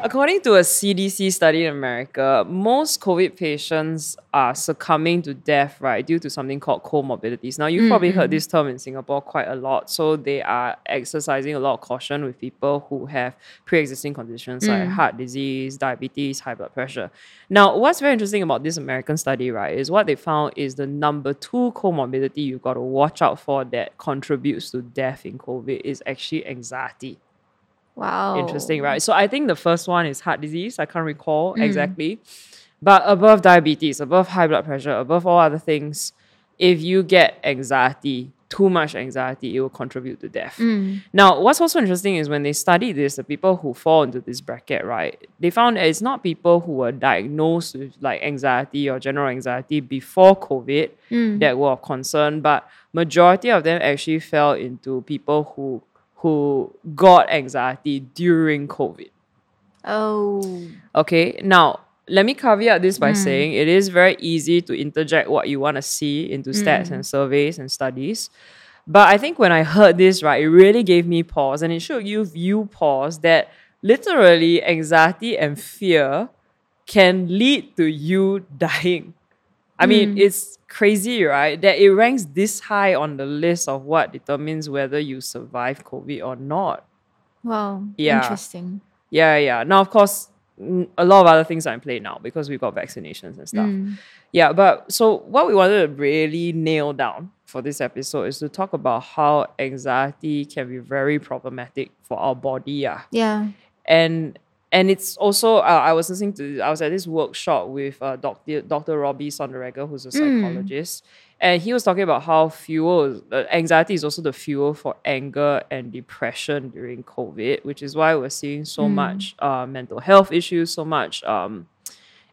According to a CDC study in America, most COVID patients are succumbing to death, right, due to something called comorbidities. Now, you've probably heard mm-hmm. this term in Singapore quite a lot. So, they are exercising a lot of caution with people who have pre existing conditions like mm. heart disease, diabetes, high blood pressure. Now, what's very interesting about this American study, right, is what they found is the number two comorbidity you've got to watch out for that contributes to death in COVID is actually anxiety Wow. interesting, right? So I think the first one is heart disease. I can't recall exactly. But above diabetes, above high blood pressure, above all other things, if you get anxiety, too much anxiety, it will contribute to death. Mm. Now, what's also interesting is when they studied this, the people who fall into this bracket, right, they found that it's not people who were diagnosed with like anxiety or general anxiety before COVID Mm. that were of concern, but majority of them actually fell into people who who got anxiety during COVID. Oh. Okay, now let me caveat this by hmm. saying it is very easy to interject what you want to see into hmm. stats and surveys and studies. But I think when I heard this, right, it really gave me pause and it should give you pause that literally anxiety and fear can lead to you dying. I mean, it's crazy, right? That it ranks this high on the list of what determines whether you survive COVID or not. Wow. Yeah. Interesting. Yeah, yeah. Now, of course, mm, a lot of other things are in play now because we've got vaccinations and stuff. Mm. Yeah, but so what we wanted to really nail down for this episode is to talk about how anxiety can be very problematic for our body. Yeah. Yeah. And and it's also uh, I was listening to I was at this workshop with uh, Dr. Dr. Robbie Sonderegger, who's a psychologist, and he was talking about how fuel uh, anxiety is also the fuel for anger and depression during COVID, which is why we're seeing so much uh, mental health issues, so much um,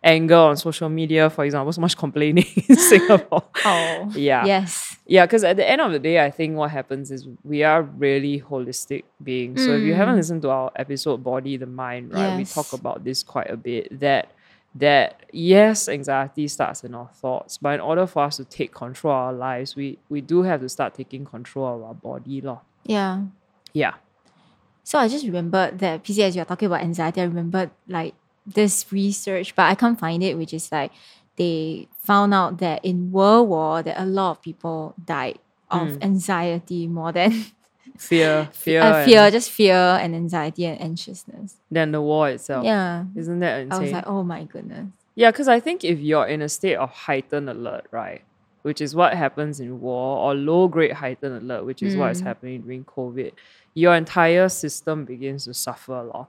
anger on social media, for example, so much complaining in Singapore. Oh. Yeah. Yes. Yeah, because at the end of the day, I think what happens is we are really holistic beings. So if you haven't mm. listened to our episode "Body, the Mind," right, we talk about this quite a bit. That that yes, anxiety starts in our thoughts, but in order for us to take control of our lives, we we do have to start taking control of our body, law. Yeah. Yeah. So I just remembered that PC as you're talking about anxiety, I remembered like this research, but I can't find it, which is like they found out that in World War that a lot of people died of Mm. anxiety more than fear, fear, uh, and fear, just fear and anxiety and anxiousness. then the war itself. Yeah. Isn't that insane? I was like, oh my goodness. Yeah, because I think if you're in a state of heightened alert, right, which is what happens in war, or low grade heightened alert, which is what is happening during COVID, your entire system begins to suffer a lot.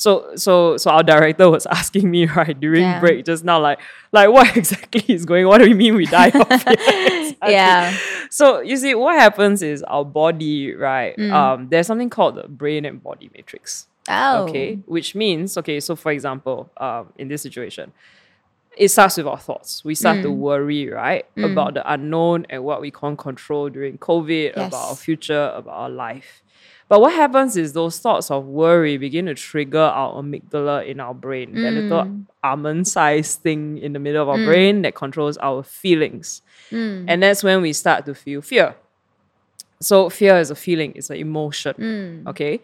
So, so, so our director was asking me right during Yeah. break just now, like, like what exactly is going? What do you mean we die? Exactly. Yeah. So you see, what happens is our body, right? Mm. Um, there's something called the brain and body matrix. Oh. Okay, which means okay. So for example, um, in this situation, it starts with our thoughts. We start Mm. to worry, right, about the unknown and what we can't control during COVID, about our future, about our life. But what happens is those thoughts of worry begin to trigger our amygdala in our brain, that little Mm. almond-sized thing in the middle of our brain that controls our feelings. Mm. And that's when we start to feel fear. So fear is a feeling, it's an emotion. Mm. Okay.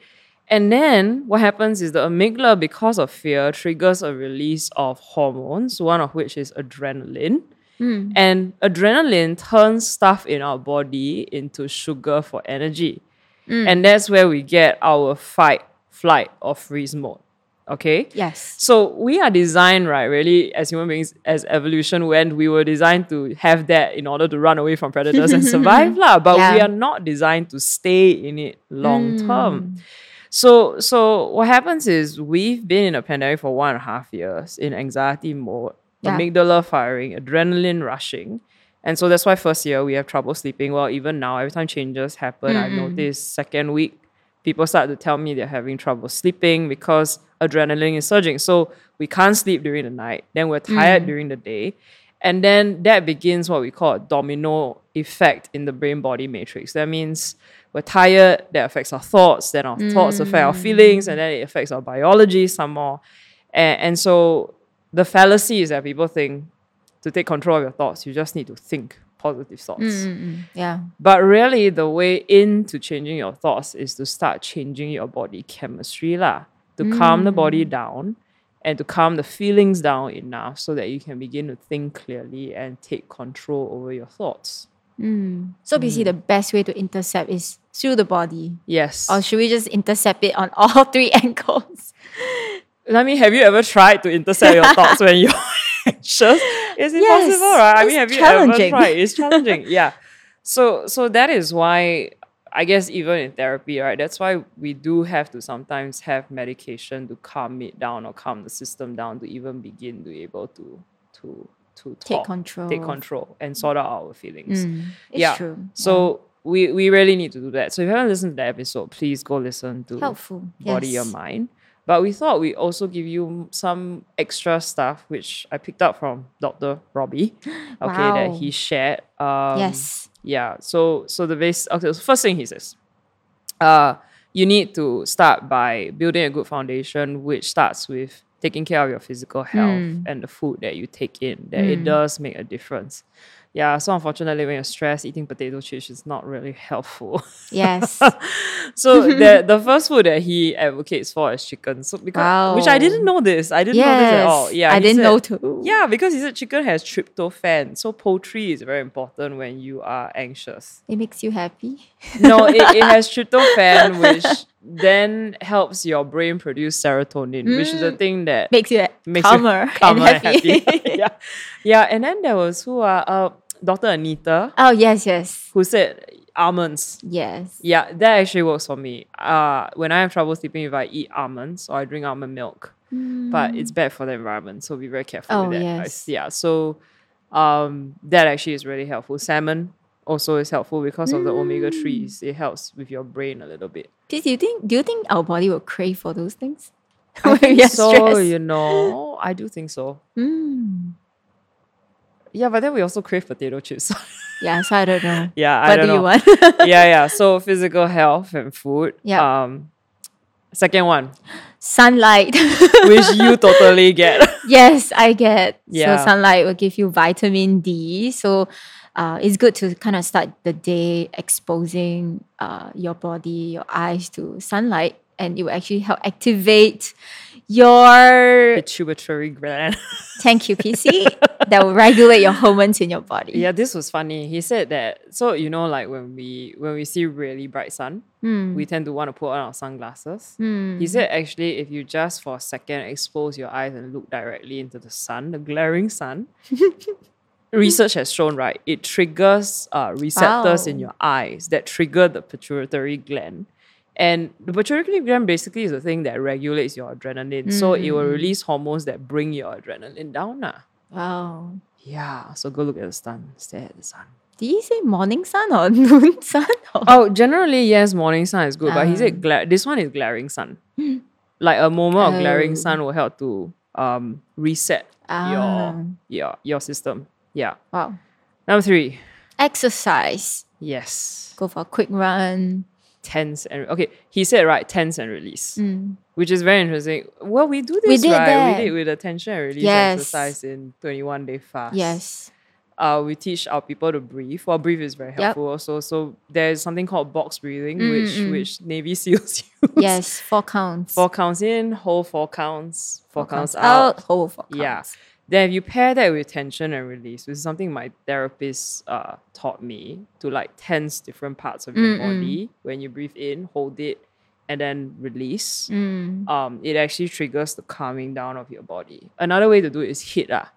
And then what happens is the amygdala, because of fear, triggers a release of hormones, one of which is adrenaline. Mm. And adrenaline turns stuff in our body into sugar for energy. Mm. And that's where we get our fight, flight, or freeze mode. Okay? Yes. So we are designed, right, really, as human beings, as evolution, when we were designed to have that in order to run away from predators and survive, lah. But we are not designed to stay in it long term. Mm. So, so what happens is we've been in a pandemic for one and a half years in anxiety mode, Yeah. amygdala firing, adrenaline rushing. And so that's why first year we have trouble sleeping. Well, even now, every time changes happen, I've mm-hmm. noticed second week, people start to tell me they're having trouble sleeping because adrenaline is surging. So we can't sleep during the night. Then we're tired mm. during the day. And then that begins what we call a domino effect in the brain body matrix. That means we're tired, that affects our thoughts, then our thoughts affect our mm. feelings, and then it affects our biology some more. And, and so the fallacy is that people think to take control of your thoughts, you just need to think positive thoughts. Mm-mm. Yeah. But really, the way into changing your thoughts is to start changing your body chemistry, lah. To mm. calm the body down and to calm the feelings down enough so that you can begin to think clearly and take control over your thoughts. Mm. So basically, mm. the best way to intercept is through the body. Yes. Or should we just intercept it on all three ankles? I mean, have you ever tried to intercept your thoughts when you're anxious? It's impossible, Yes, right? I mean, have you challenging. ever tried? It's challenging. yeah. So so that is why I guess even in therapy, right? That's why we do have to sometimes have medication to calm it down or calm the system down to even begin to be able to to to Take control. take control, and sort out our feelings. Mm, it's yeah. true. So we we really need to do that. So if you haven't listened to that episode, please go listen to Yeah. helpful. body yes. or mind. But we thought we also give you some extra stuff, which I picked up from Dr. Robbie. Okay, that he shared. Um, Yes. Yeah. So so the base. Okay. So first thing he says, uh, you need to start by building a good foundation, which starts with taking care of your physical health Mm. and the food that you take in. That it does make a difference. Yeah. So unfortunately, when you're stressed, eating potato chips is not really helpful. Yes. So the the first food that he advocates for is chicken. So because which I didn't know this. I didn't know this at all. Yeah, I didn't said- know too. Yeah, because he said chicken has tryptophan. So poultry is very important when you are anxious. It makes you happy. No, it, it has tryptophan, which then helps your brain produce serotonin, which is the Mm. thing that Makes you makes calmer, you calmer and happy. yeah, yeah. And then there was who are uh, Dr. Anita oh yes, yes, who said almonds. yes. Yeah, that actually works for me. Uh, when I have trouble sleeping, if I eat almonds or I drink almond milk, but it's bad for the environment, so be very careful Oh, with that. yes. guys. Yeah, so um, that actually is really helpful. Salmon also is helpful because of the omega threes. It helps with your brain a little bit. Do you think? Do you think our body will crave for those things? I think so, stressed? you know, I do think so. Mm. Yeah, but then we also crave potato chips. Yeah, so I don't know. yeah, I what don't do you know. want? yeah, yeah. So physical health and food. Yeah. Um, second one, Sunlight. which you totally get. yes, I get. Yeah. So sunlight will give you vitamin D. So uh, it's good to kind of start the day exposing uh, your body, your eyes to sunlight. and it will actually help activate your Pituitary gland. thank you PC that will regulate your hormones in your body. yeah, this was funny. He said that so you know, like when we when we see really bright sun, Hmm. we tend to want to put on our sunglasses. Hmm. He said actually if you just for a second expose your eyes and look directly into the sun, the glaring sun, research has shown right, it triggers uh, receptors in your eyes that trigger the pituitary gland. And the pituitary gland basically is the thing that regulates your adrenaline. So it will release hormones that bring your adrenaline down. Nah. Wow. Yeah. So go look at the sun. Stare at the sun. Did he say morning sun or noon sun? Or? Oh, generally, yes, morning sun is good, but he Ah. said gla- this one is glaring sun. like a moment of glaring Oh. sun will help to um reset Ah. your your your system. Yeah. Wow. Number three. Exercise. Yes. Go for a quick run. Tense and okay. He said right, tense and release. Mm. Which is very interesting. Well, we do We this did right. that. We did with the tension and release Yes. exercise in 21 day fast. Yes. uh, we teach our people to breathe. Well, breathe is very Yep. helpful also. So there's something called box breathing, Mm, which mm. which Navy SEALs use. Yes. Four counts. Four counts in, hold four counts, four, counts, out. out. Hold four counts. Yeah. Then if you pair that with tension and release, which is something my therapist uh, taught me to like tense different parts of your Mm, mm. body. When you breathe in, hold it, and then release. Mm. Um, it actually triggers the calming down of your body. Another way to do it is HIIT ah.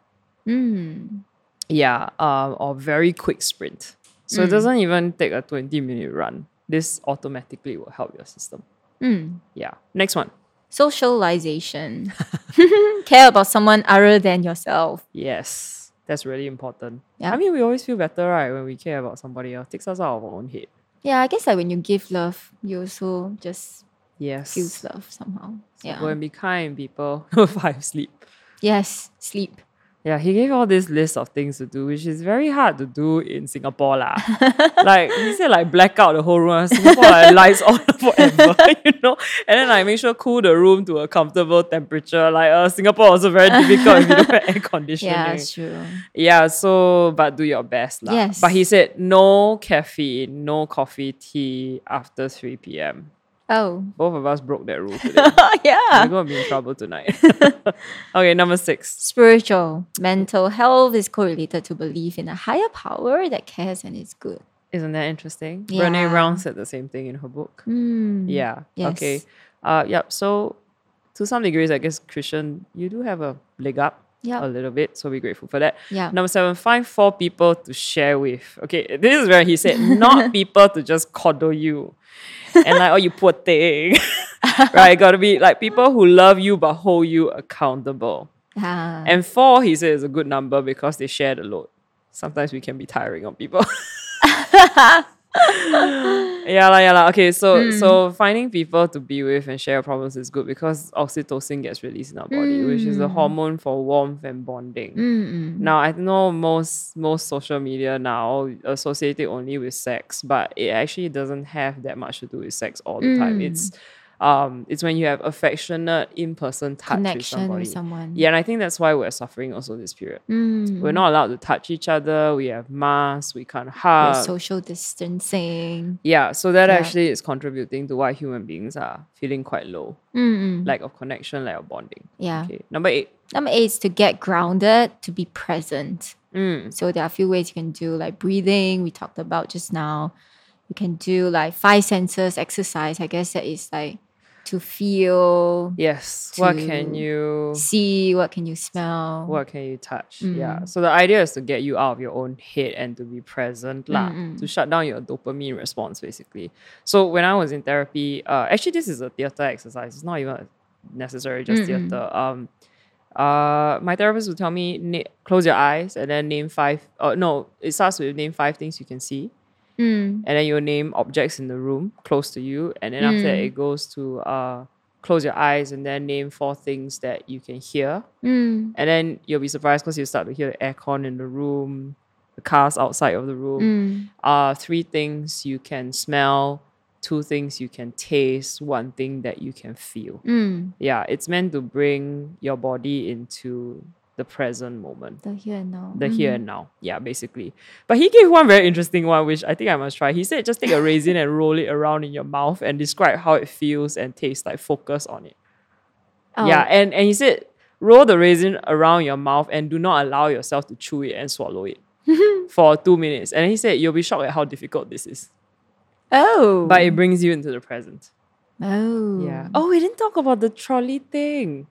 Mm. Yeah, um, or very quick sprint. So it Mm. doesn't even take a 20 minute run. This automatically will help your system. Mm. Yeah. Next one. Socialization. Care about someone other than yourself. Yes. That's really important. Yeah. I mean, we always feel better, right, when we care about somebody else. Takes us out of our own head. Yeah, I guess like when you give love, you also just Yes. feel love somehow. So yeah. Go and be kind, people. Five, sleep. Yes, sleep. Yeah, he gave all this list of things to do, which is very hard to do in Singapore. lah. like he said, like black out the whole room. Singapore like, lights on forever, you know. And then like make sure cool the room to a comfortable temperature. Like uh, Singapore also very difficult if you don't have air conditioning. Yeah, it's true. Yeah, so but do your best lah. Yes. But he said no caffeine, no coffee, tea after three p.m. Oh. Both of us broke that rule today. yeah. We're gonna be in trouble tonight. okay, number six. Spiritual. Mental health is correlated to belief in a higher power that cares and is good. Isn't that interesting? Yeah. Brown said the same thing in her book. Mm. Yeah. Yes. Okay. Uh, yep. So, to some degrees, I guess Christian, you do have a leg up Yep. a little bit. So we're grateful for that. Yeah. Number seven, find four people to share with. Okay, this is where he said, not people to just coddle you. And like, oh, you poor thing. right? Gotta be like people who love you but hold you accountable. Ah. And four, he said, is a good number because they share the load. Sometimes we can be tiring on people. yeah, la, yeah, la. Okay, so Hmm. so finding people to be with and share problems is good because oxytocin gets released in our body, which is a Mm. hormone for warmth and bonding. Mm-mm. Now I know most most social media now associate it only with sex, but it actually doesn't have that much to do with sex all the time. Mm. It's um it's when you have affectionate in person touch with Connection somebody. with someone. Yeah, and I think that's why we're suffering also this period. Mm. We're not allowed to touch each other. We have masks. We can't We're hug. social distancing. yeah, so that Yeah. actually is contributing to why human beings are feeling quite low, Mm-mm. lack of connection, lack of bonding. yeah. Okay, number eight. Number eight is to get grounded, to be present. Mm. So there are a few ways you can do, like breathing, we talked about just now. You can do like five senses exercise. I guess that is like to feel, Yes. What can you? see, what can you smell? What can you touch? Yeah. Mm. So the idea is to get you out of your own head and to be present, lah. To shut down your dopamine response, basically. So when I was in therapy, uh, actually this is a theater exercise. It's not even necessarily just Mm-mm. theater. Um, uh, my therapist would tell me na- close your eyes and then name five. Uh, no, it starts with name five things you can see, Mm. and then you name objects in the room close to you, and then after that Mm. it goes to uh, close your eyes and then name four things that you can hear. Mm. And then you'll be surprised because you start to hear the aircon in the room, the cars outside of the room. Mm. Uh, three things you can smell, two things you can taste, one thing that you can feel. Mm. Yeah, it's meant to bring your body into the present moment. The here and now. The here mm-hmm. and now. Yeah, basically. But he gave one very interesting one, which I think I must try. He said just take a raisin and roll it around in your mouth and describe how it feels and tastes like focus on it. Oh, Yeah, and, and he said roll the raisin around your mouth and do not allow yourself to chew it and swallow it for two minutes. And he said you'll be shocked at how difficult this is. Oh. But it brings you into the present. oh. Yeah. Oh, we didn't talk about the trolley thing.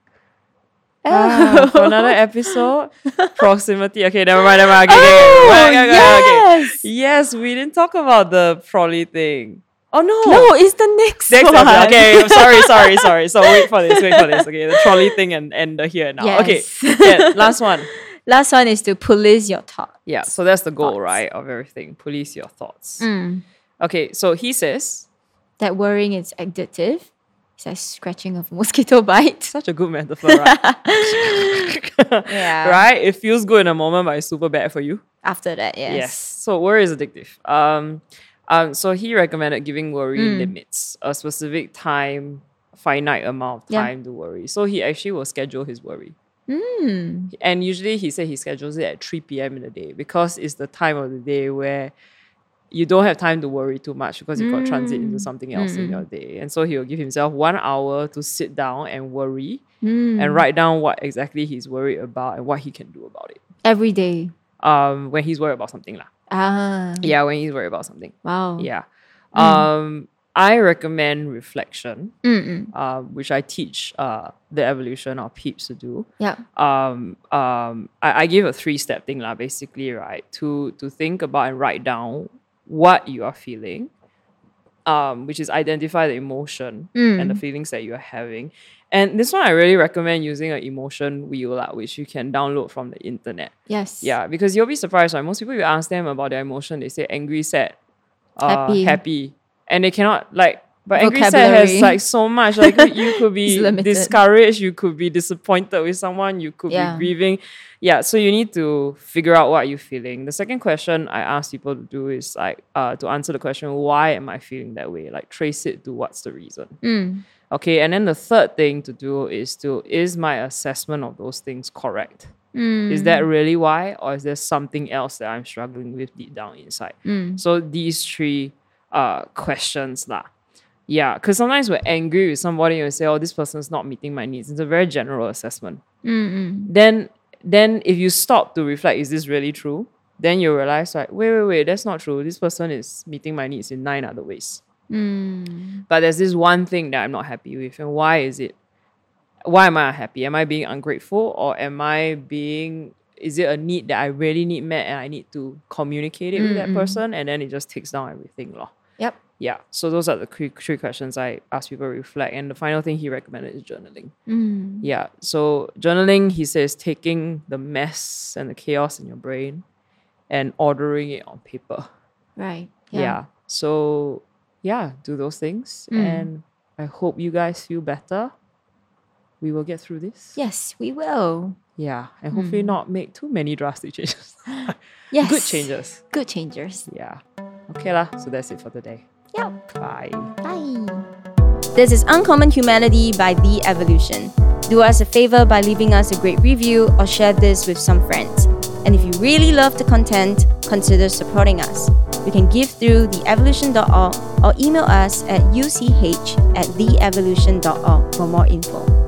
Oh. For another episode. Proximity. Okay, never mind, never mind. Okay, okay, Oh, okay, okay, okay, okay. yes. Yes, we didn't talk about the trolley thing. Oh no. No, it's the next, Next one. episode. Okay, sorry, sorry, sorry. So wait for this, wait for this. Okay, the trolley thing and, and the here now. Yes. Okay, yeah, last one. Last one is to police your thoughts. Yeah, so that's the goal, Thoughts. right, of everything. Police your thoughts. Mm. Okay, so he says, That worrying is addictive. It's like scratching of mosquito bite. such a good metaphor, right? Yeah. Right? It feels good in a moment, but it's super bad for you. After that, yes. Yes. So worry is addictive. Um, um, so he recommended giving worry Mm. limits, a specific time, finite amount of Yeah. time to worry. So he actually will schedule his worry. Mm. And usually he said he schedules it at 3 p.m. in the day because it's the time of the day where you don't have time to worry too much because you've got transit into Mm. something else in Mm-mm. your day. And so he'll give himself one hour to sit down and worry Mm. and write down what exactly he's worried about and what he can do about it. Every day. Um, when he's worried about something. lah. Ah. Yeah, when he's worried about something. Wow. Yeah. Um, I recommend reflection, uh, which I teach uh, the evolution of peeps to do. Yeah. Um, um, I, I give a three step thing, lah, basically, right? To to think about and write down what you are feeling, um, which is identify the emotion and the Mm. feelings that you're having. And this one I really recommend using an emotion wheel, which you can download from the internet. Yes. Yeah, because you'll be surprised, right? Most people, you ask them about their emotion, they say angry, sad, uh, Happy. happy, and they cannot like. But angry, sad has like so much. Like you could be discouraged, you could be disappointed with someone, you could Yeah. be grieving. Yeah, so you need to figure out what you're feeling. The second question I ask people to do is like uh, to answer the question, why am I feeling that way? Like trace it to what's the reason. Mm. Okay, and then the third thing to do is to is my assessment of those things correct? Mm. Is that really why, or is there something else that I'm struggling with deep down inside? Mm. So these three uh questions lah. Yeah, because sometimes we're angry with somebody and we say, "Oh, this person's not meeting my needs." It's a very general assessment. Mm-mm. Then, then if you stop to reflect, is this really true? Then you realize, like, wait, wait, wait, that's not true. This person is meeting my needs in nine other ways. Mm. But there's this one thing that I'm not happy with, and why is it? Why am I unhappy? Am I being ungrateful, or am I being? Is it a need that I really need met, and I need to communicate it with that person, and then it just takes down everything, lor. Yep. Yeah. So those are the three, three questions I ask people to reflect, and the final thing he recommended is journaling. Mm. Yeah. So journaling, he says, taking the mess and the chaos in your brain, and ordering it on paper. Right. Yeah. So yeah, do those things. Mm. And I hope you guys feel better. We will get through this. Yes, we will. Yeah. And hopefully Mm. not make too many drastic changes. Yes. Good changes. Good changes. Yeah. Okay lah. So that's it for today. Bye. Bye. This is Uncommon Humanity by The Evolution. Do us a favor by leaving us a great review or share this with some friends. And if you really love the content, consider supporting us. You can give through theevolution.org or email us at uch at theevolution.org for more info.